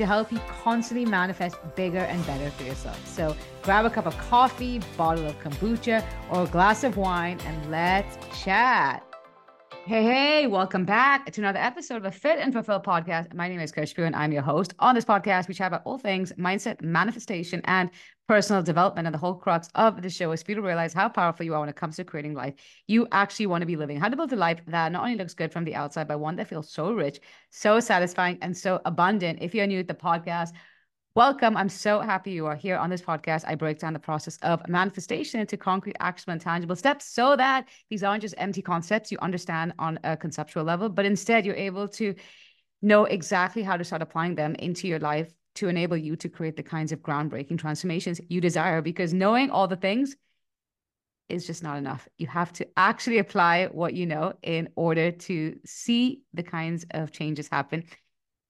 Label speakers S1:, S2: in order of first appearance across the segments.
S1: to help you constantly manifest bigger and better for yourself. So grab a cup of coffee, bottle of kombucha, or a glass of wine, and let's chat. Hey, hey, welcome back to another episode of the Fit and Fulfill podcast. My name is Khushbu and I'm your host. On this podcast, we chat about all things mindset, manifestation, and personal development. And the whole crux of the show is for you to realize how powerful you are when it comes to creating life you actually want to be living. How to build a life that not only looks good from the outside, but one that feels so rich, so satisfying, and so abundant. If you're new to the podcast, Welcome. I'm so happy you are here on this podcast. I break down the process of manifestation into concrete, actionable, and tangible steps so that these aren't just empty concepts you understand on a conceptual level, but instead you're able to know exactly how to start applying them into your life to enable you to create the kinds of groundbreaking transformations you desire. Because knowing all the things is just not enough. You have to actually apply what you know in order to see the kinds of changes happen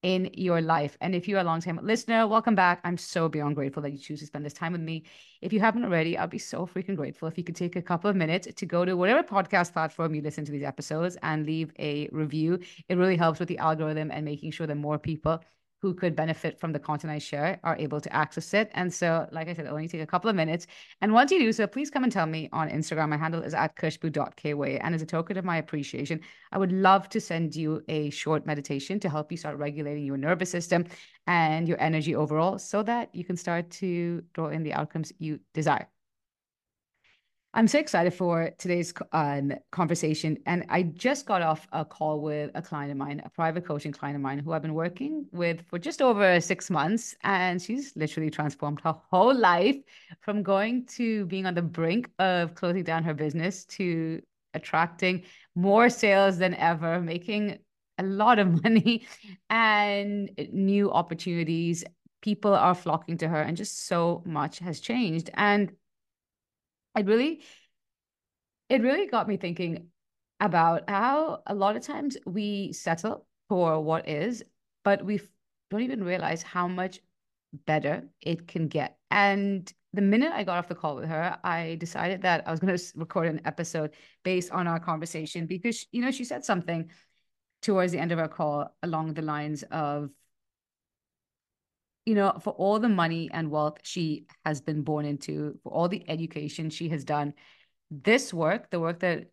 S1: in your life. And if you're a long-time listener, welcome back. I'm so beyond grateful that you choose to spend this time with me. If you haven't already, I'll be so freaking grateful if you could take a couple of minutes to go to whatever podcast platform you listen to these episodes and leave a review. It really helps with the algorithm and making sure that more people who could benefit from the content I share are able to access it. And so, like I said, it'll only take a couple of minutes. And once you do so, please come and tell me on Instagram. My handle is at khushbu.kweigh. And as a token of my appreciation, I would love to send you a short meditation to help you start regulating your nervous system and your energy overall so that you can start to draw in the outcomes you desire. I'm so excited for today's um, conversation. And I just got off a call with a client of mine, a private coaching client of mine who I've been working with for just over six months. And she's literally transformed her whole life from going to being on the brink of closing down her business to attracting more sales than ever, making a lot of money and new opportunities. People are flocking to her, and just so much has changed. And it really it really got me thinking about how a lot of times we settle for what is, but we don't even realize how much better it can get. And the minute I got off the call with her, I decided that I was going to record an episode based on our conversation because, you know, she said something towards the end of our call along the lines of you know, for all the money and wealth she has been born into, for all the education she has done, this work, the work that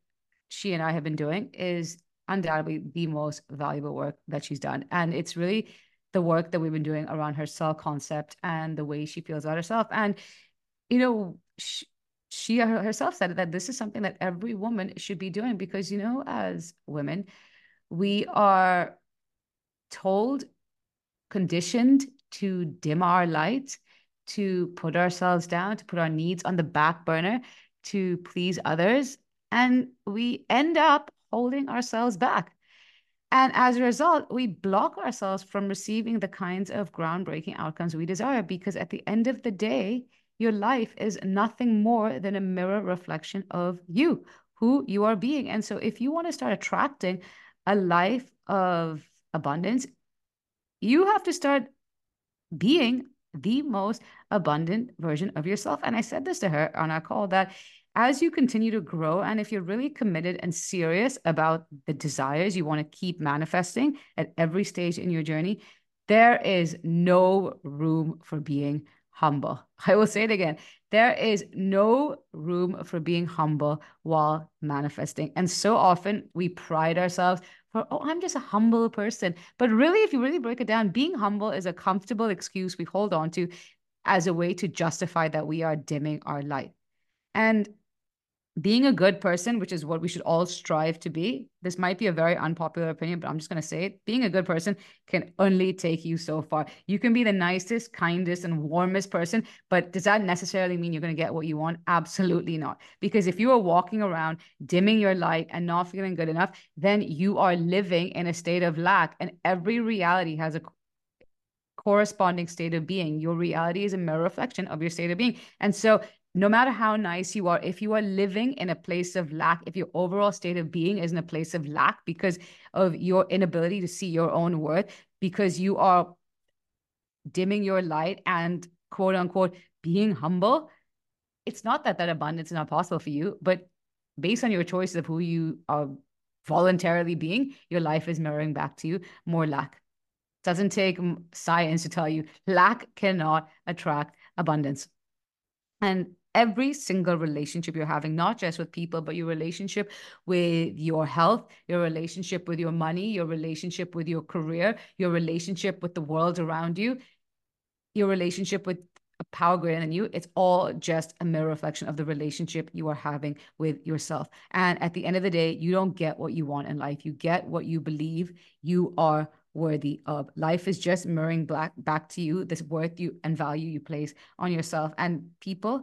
S1: she and I have been doing, is undoubtedly the most valuable work that she's done. And it's really the work that we've been doing around her self concept and the way she feels about herself. And, you know, she, she herself said that this is something that every woman should be doing because, you know, as women, we are told, conditioned to dim our light, to put ourselves down, to put our needs on the back burner, to please others. And we end up holding ourselves back. And as a result, we block ourselves from receiving the kinds of groundbreaking outcomes we desire because at the end of the day, your life is nothing more than a mirror reflection of you, who you are being. And so, if you want to start attracting a life of abundance, you have to start being the most abundant version of yourself. And I said this to her on our call that as you continue to grow, and if you're really committed and serious about the desires you want to keep manifesting at every stage in your journey, there is no room for being humble. I will say it again. There is no room for being humble while manifesting. And so often we pride ourselves for, oh, I'm just a humble person. But really, if you really break it down, being humble is a comfortable excuse we hold on to as a way to justify that we are dimming our light. And being a good person, which is what we should all strive to be, this might be a very unpopular opinion, but I'm just going to say it. Being a good person can only take you so far. You can be the nicest, kindest, and warmest person, but does that necessarily mean you're going to get what you want? Absolutely not. Because if you are walking around dimming your light and not feeling good enough, then you are living in a state of lack. And every reality has a corresponding state of being. Your reality is a mirror reflection of your state of being. And so no matter how nice you are, if you are living in a place of lack, if your overall state of being is in a place of lack because of your inability to see your own worth, because you are dimming your light and quote unquote being humble, it's not that that abundance is not possible for you, but based on your choices of who you are voluntarily being, your life is mirroring back to you more lack. Doesn't take science to tell you lack cannot attract abundance. And every single relationship you're having, not just with people, but your relationship with your health, your relationship with your money, your relationship with your career, your relationship with the world around you, your relationship with a power greater than you. It's all just a mirror reflection of the relationship you are having with yourself. And at the end of the day, you don't get what you want in life. You get what you believe you are worthy of. Life is just mirroring black back to you this worth you and value you place on yourself. And people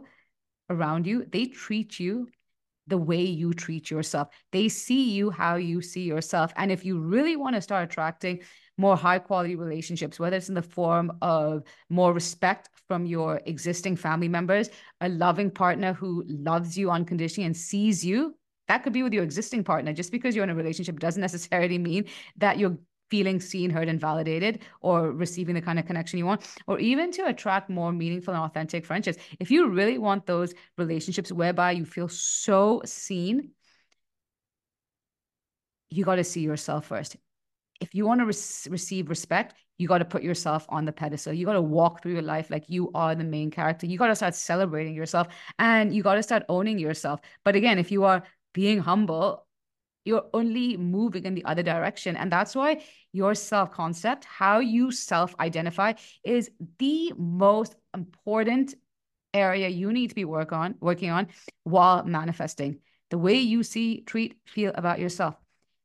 S1: around you, they treat you the way you treat yourself. They see you how you see yourself. And if you really want to start attracting more high quality relationships, whether it's in the form of more respect from your existing family members, a loving partner who loves you unconditionally and sees you. That could be with your existing partner. Just because you're in a relationship doesn't necessarily mean that you're feeling seen, heard, and validated, or receiving the kind of connection you want, or even to attract more meaningful and authentic friendships. If you really want those relationships whereby you feel so seen, you got to see yourself first if you want to re- receive respect, you got to put yourself on the pedestal. You got to walk through your life like you are the main character. You got to start celebrating yourself and you got to start owning yourself. But again, if you are being humble, you're only moving in the other direction. And that's why your self concept, how you self identify, is the most important area you need to be work on working on while manifesting the way you see treat feel about yourself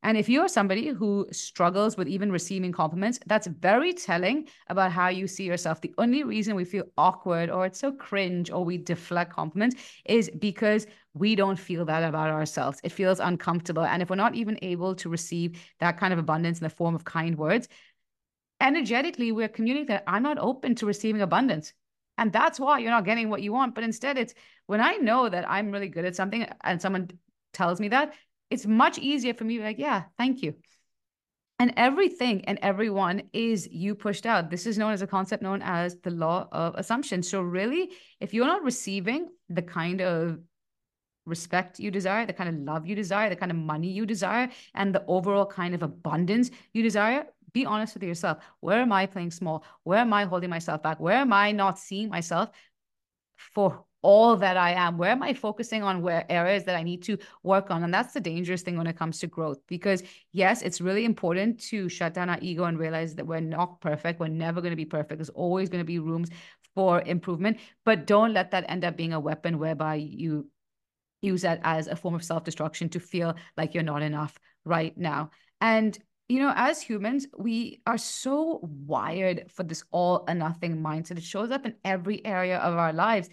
S1: and if you're somebody who struggles with even receiving compliments, that's very telling about how you see yourself. The only reason we feel awkward or it's so cringe or we deflect compliments is because we don't feel that about ourselves. It feels uncomfortable. And if we're not even able to receive that kind of abundance in the form of kind words, energetically, we're communicating that I'm not open to receiving abundance. And that's why you're not getting what you want. But instead, it's when I know that I'm really good at something and someone tells me that, it's much easier for me to be like, yeah, thank you. And everything and everyone is you pushed out. This is known as a concept known as the law of assumption. So, really, if you're not receiving the kind of respect you desire, the kind of love you desire, the kind of money you desire, and the overall kind of abundance you desire, be honest with yourself. Where am I playing small? Where am I holding myself back? Where am I not seeing myself for all that I am? Where am I focusing on where areas that I need to work on? And that's the dangerous thing when it comes to growth. Because yes, it's really important to shut down our ego and realize that we're not perfect. We're never going to be perfect. There's always going to be rooms for improvement. But don't let that end up being a weapon whereby you use that as a form of self-destruction to feel like you're not enough right now. And you know, as humans, we are so wired for this all or nothing mindset. It shows up in every area of our lives.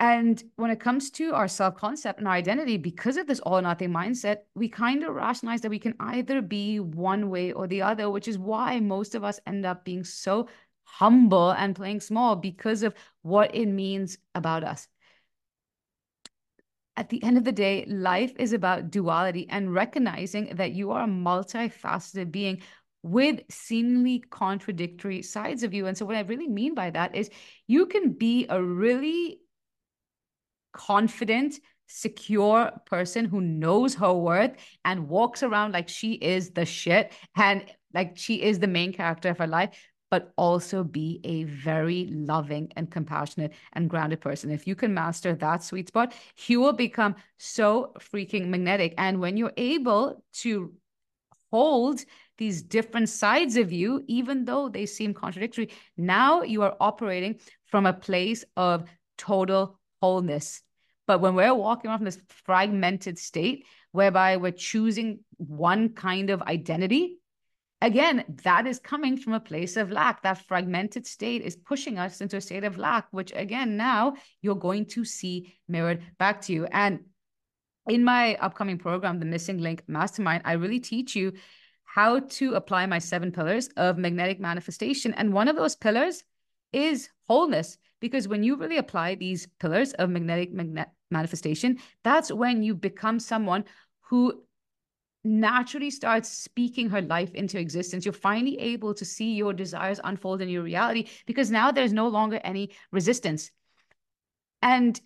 S1: And when it comes to our self concept and our identity, because of this all or nothing mindset, we kind of rationalize that we can either be one way or the other, which is why most of us end up being so humble and playing small because of what it means about us. At the end of the day, life is about duality and recognizing that you are a multifaceted being with seemingly contradictory sides of you. And so, what I really mean by that is you can be a really confident, secure person who knows her worth and walks around like she is the shit and like she is the main character of her life, but also be a very loving and compassionate and grounded person. If you can master that sweet spot, you will become so freaking magnetic. And when you're able to hold these different sides of you, even though they seem contradictory, now you are operating from a place of total wholeness. But when we're walking around from this fragmented state, whereby we're choosing one kind of identity, again, that is coming from a place of lack. That fragmented state is pushing us into a state of lack, which again, now you're going to see mirrored back to you. And in my upcoming program, the Missing Link Mastermind, I really teach you how to apply my seven pillars of magnetic manifestation. And one of those pillars is wholeness because when you really apply these pillars of magnetic magnet manifestation, that's when you become someone who naturally starts speaking her life into existence. You're finally able to see your desires unfold in your reality because now there's no longer any resistance. And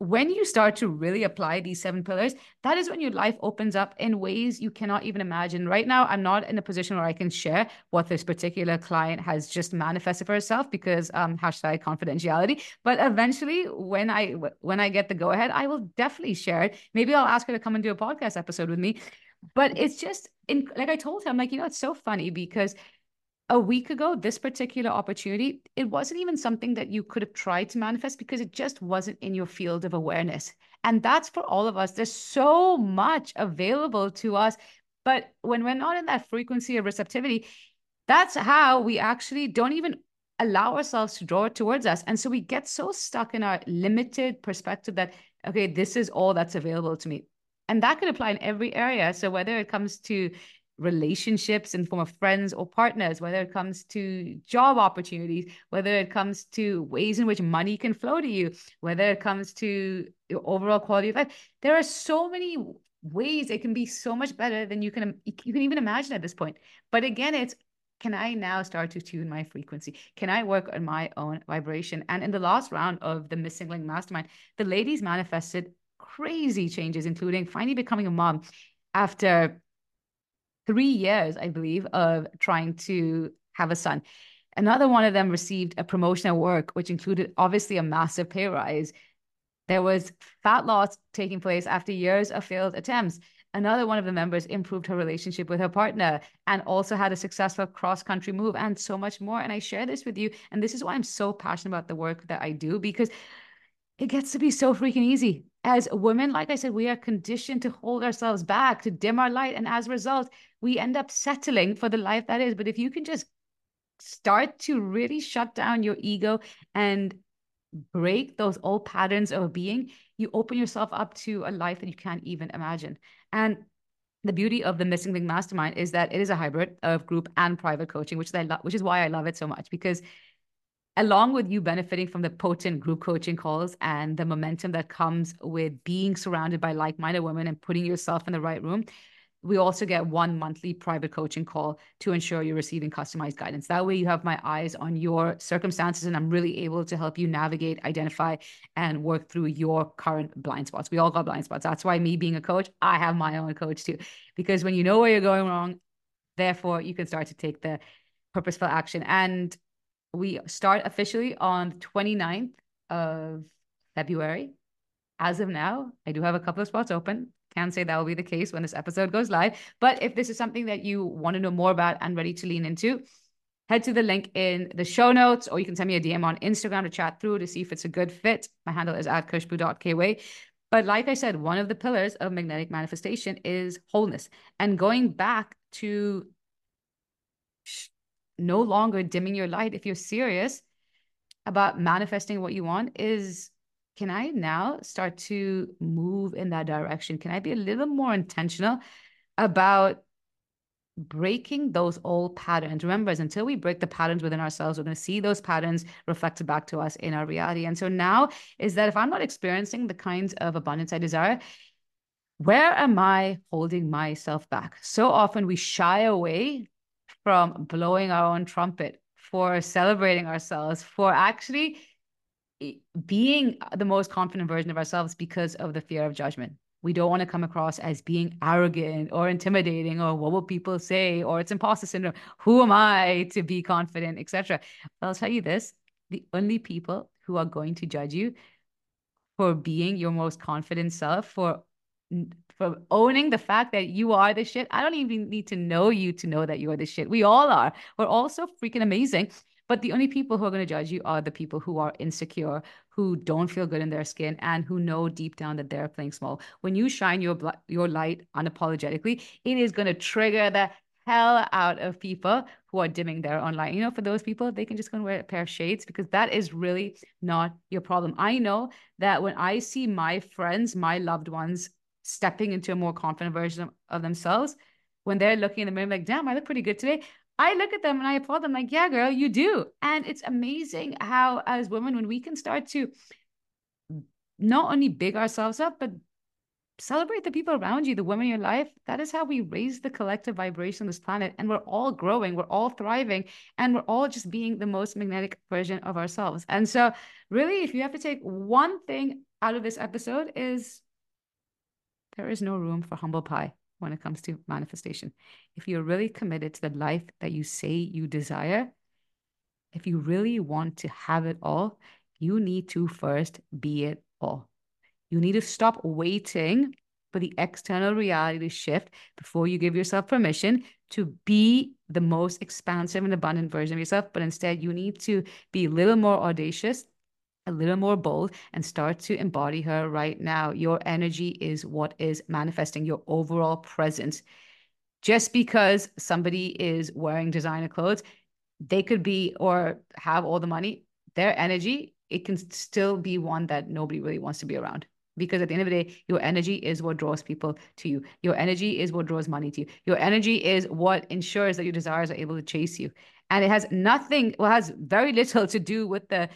S1: when you start to really apply these seven pillars, that is when your life opens up in ways you cannot even imagine. Right now, I'm not in a position where I can share what this particular client has just manifested for herself because um, hashtag confidentiality. But eventually, when I when I get the go ahead, I will definitely share it. Maybe I'll ask her to come and do a podcast episode with me. But it's just in like I told him, I'm like, you know, it's so funny because a week ago, this particular opportunity, it wasn't even something that you could have tried to manifest because it just wasn't in your field of awareness. And that's for all of us. There's so much available to us. But when we're not in that frequency of receptivity, that's how we actually don't even allow ourselves to draw it towards us. And so we get so stuck in our limited perspective that, okay, this is all that's available to me. And that could apply in every area. So whether it comes to relationships in form of friends or partners, whether it comes to job opportunities, whether it comes to ways in which money can flow to you, whether it comes to your overall quality of life. There are so many ways it can be so much better than you can you can even imagine at this point. But again, it's can I now start to tune my frequency? Can I work on my own vibration? And in the last round of the Missing Link Mastermind, the ladies manifested crazy changes, including finally becoming a mom after three years, I believe, of trying to have a son. Another one of them received a promotion at work, which included obviously a massive pay rise. There was fat loss taking place after years of failed attempts. Another one of the members improved her relationship with her partner and also had a successful cross country move and so much more. And I share this with you. And this is why I'm so passionate about the work that I do because it gets to be so freaking easy. As women, like I said, we are conditioned to hold ourselves back, to dim our light. And as a result, we end up settling for the life that is. But if you can just start to really shut down your ego and break those old patterns of being, you open yourself up to a life that you can't even imagine. And the beauty of the Missing Link Mastermind is that it is a hybrid of group and private coaching, which I love, which is why I love it so much because along with you benefiting from the potent group coaching calls and the momentum that comes with being surrounded by like-minded women and putting yourself in the right room we also get one monthly private coaching call to ensure you're receiving customized guidance. That way, you have my eyes on your circumstances, and I'm really able to help you navigate, identify, and work through your current blind spots. We all got blind spots. That's why, me being a coach, I have my own coach too. Because when you know where you're going wrong, therefore, you can start to take the purposeful action. And we start officially on the 29th of February. As of now, I do have a couple of spots open. Can't say that will be the case when this episode goes live. But if this is something that you want to know more about and ready to lean into, head to the link in the show notes, or you can send me a DM on Instagram to chat through to see if it's a good fit. My handle is at khushbu.kweigh. But like I said, one of the pillars of magnetic manifestation is wholeness and going back to no longer dimming your light if you're serious about manifesting what you want is can I now start to move in that direction? Can I be a little more intentional about breaking those old patterns? Remember, until we break the patterns within ourselves, we're going to see those patterns reflected back to us in our reality. And so now is that if I'm not experiencing the kinds of abundance I desire, where am I holding myself back? So often we shy away from blowing our own trumpet, for celebrating ourselves, for actually eh, being the most confident version of ourselves because of the fear of judgment. We don't want to come across as being arrogant or intimidating or what will people say or it's imposter syndrome. Who am I to be confident, etc. I'll tell you this: the only people who are going to judge you for being your most confident self, for for owning the fact that you are the shit. I don't even need to know you to know that you are the shit. We all are. We're all so freaking amazing. But the only people who are going to judge you are the people who are insecure, who don't feel good in their skin, and who know deep down that they're playing small. When you shine your your light unapologetically, it is going to trigger the hell out of people who are dimming their own light. You know, for those people, they can just go and wear a pair of shades because that is really not your problem. I know that when I see my friends, my loved ones stepping into a more confident version of themselves, when they're looking in the mirror like, damn, I look pretty good today. I look at them and I applaud them, like, yeah, girl, you do. And it's amazing how, as women, when we can start to not only big ourselves up, but celebrate the people around you, the women in your life. That is how we raise the collective vibration on this planet. And we're all growing, we're all thriving, and we're all just being the most magnetic version of ourselves. And so, really, if you have to take one thing out of this episode, is there is no room for humble pie when it comes to manifestation. If you're really committed to the life that you say you desire, if you really want to have it all, you need to first be it all. You need to stop waiting for the external reality to shift before you give yourself permission to be the most expansive and abundant version of yourself. But instead, you need to be a little more audacious, a little more bold, and start to embody her right now. Your energy is what is manifesting your overall presence. Just because somebody is wearing designer clothes, they could be or have all the money, their energy, it can still be one that nobody really wants to be around because at the end of the day your energy is what draws people to you your energy is what draws money to you your energy is what ensures that your desires are able to chase you and it has nothing well has very little to do with the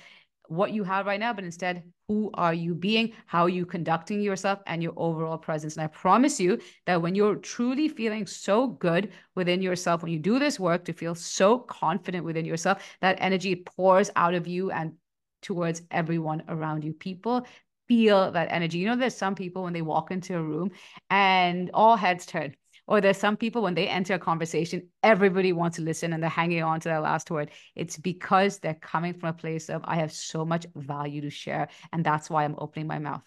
S1: what you have right now but instead who are you being how are you conducting yourself and your overall presence and i promise you that when you're truly feeling so good within yourself when you do this work to feel so confident within yourself that energy pours out of you and towards everyone around you people feel that energy. You know, there's some people when they walk into a room and all heads turn. Or there's some people when they enter a conversation, everybody wants to listen and they're hanging on to their last word. It's because they're coming from a place of, I have so much value to share. And that's why I'm opening my mouth.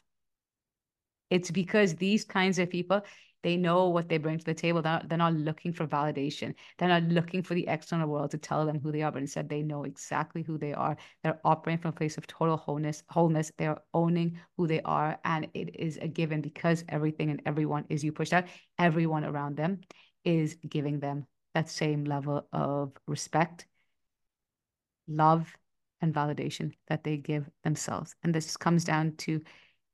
S1: It's because these kinds of people, they know what they bring to the table. They're not, they're not looking for validation. They're not looking for the external world to tell them who they are, but instead they know exactly who they are. They're operating from a place of total wholeness. Wholeness. They are owning who they are, and it is a given because everything and everyone is you pushed out. Everyone around them is giving them that same level of respect, love, and validation that they give themselves. And this comes down to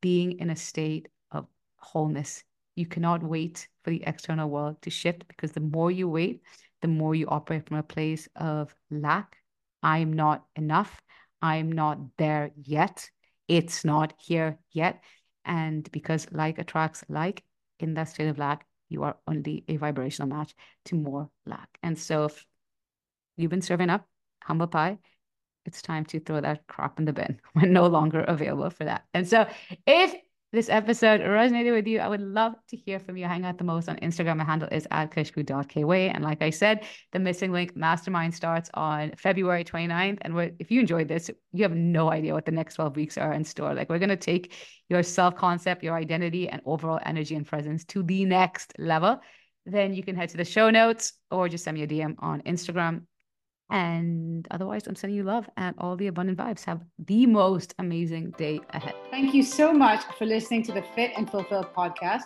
S1: being in a state of wholeness you cannot wait for the external world to shift because the more you wait, the more you operate from a place of lack. I'm not enough. I'm not there yet. It's not here yet. And because like attracts like, in that state of lack, you are only a vibrational match to more lack. And so if you've been serving up humble pie, it's time to throw that crop in the bin. We're no longer available for that. And so if this episode resonated with you, I would love to hear from you. Hang out the most on Instagram. My handle is at khushbu.kweigh. And like I said, the Missing Link Mastermind starts on February 29th. And if you enjoyed this, you have no idea what the next 12 weeks are in store. Like we're going to take your self-concept, your identity, and overall energy and presence to the next level. Then you can head to the show notes or just send me a DM on Instagram and otherwise, I'm sending you love and all the abundant vibes. Have the most amazing day ahead. Thank you so much for listening to the Fit and Fulfilled podcast.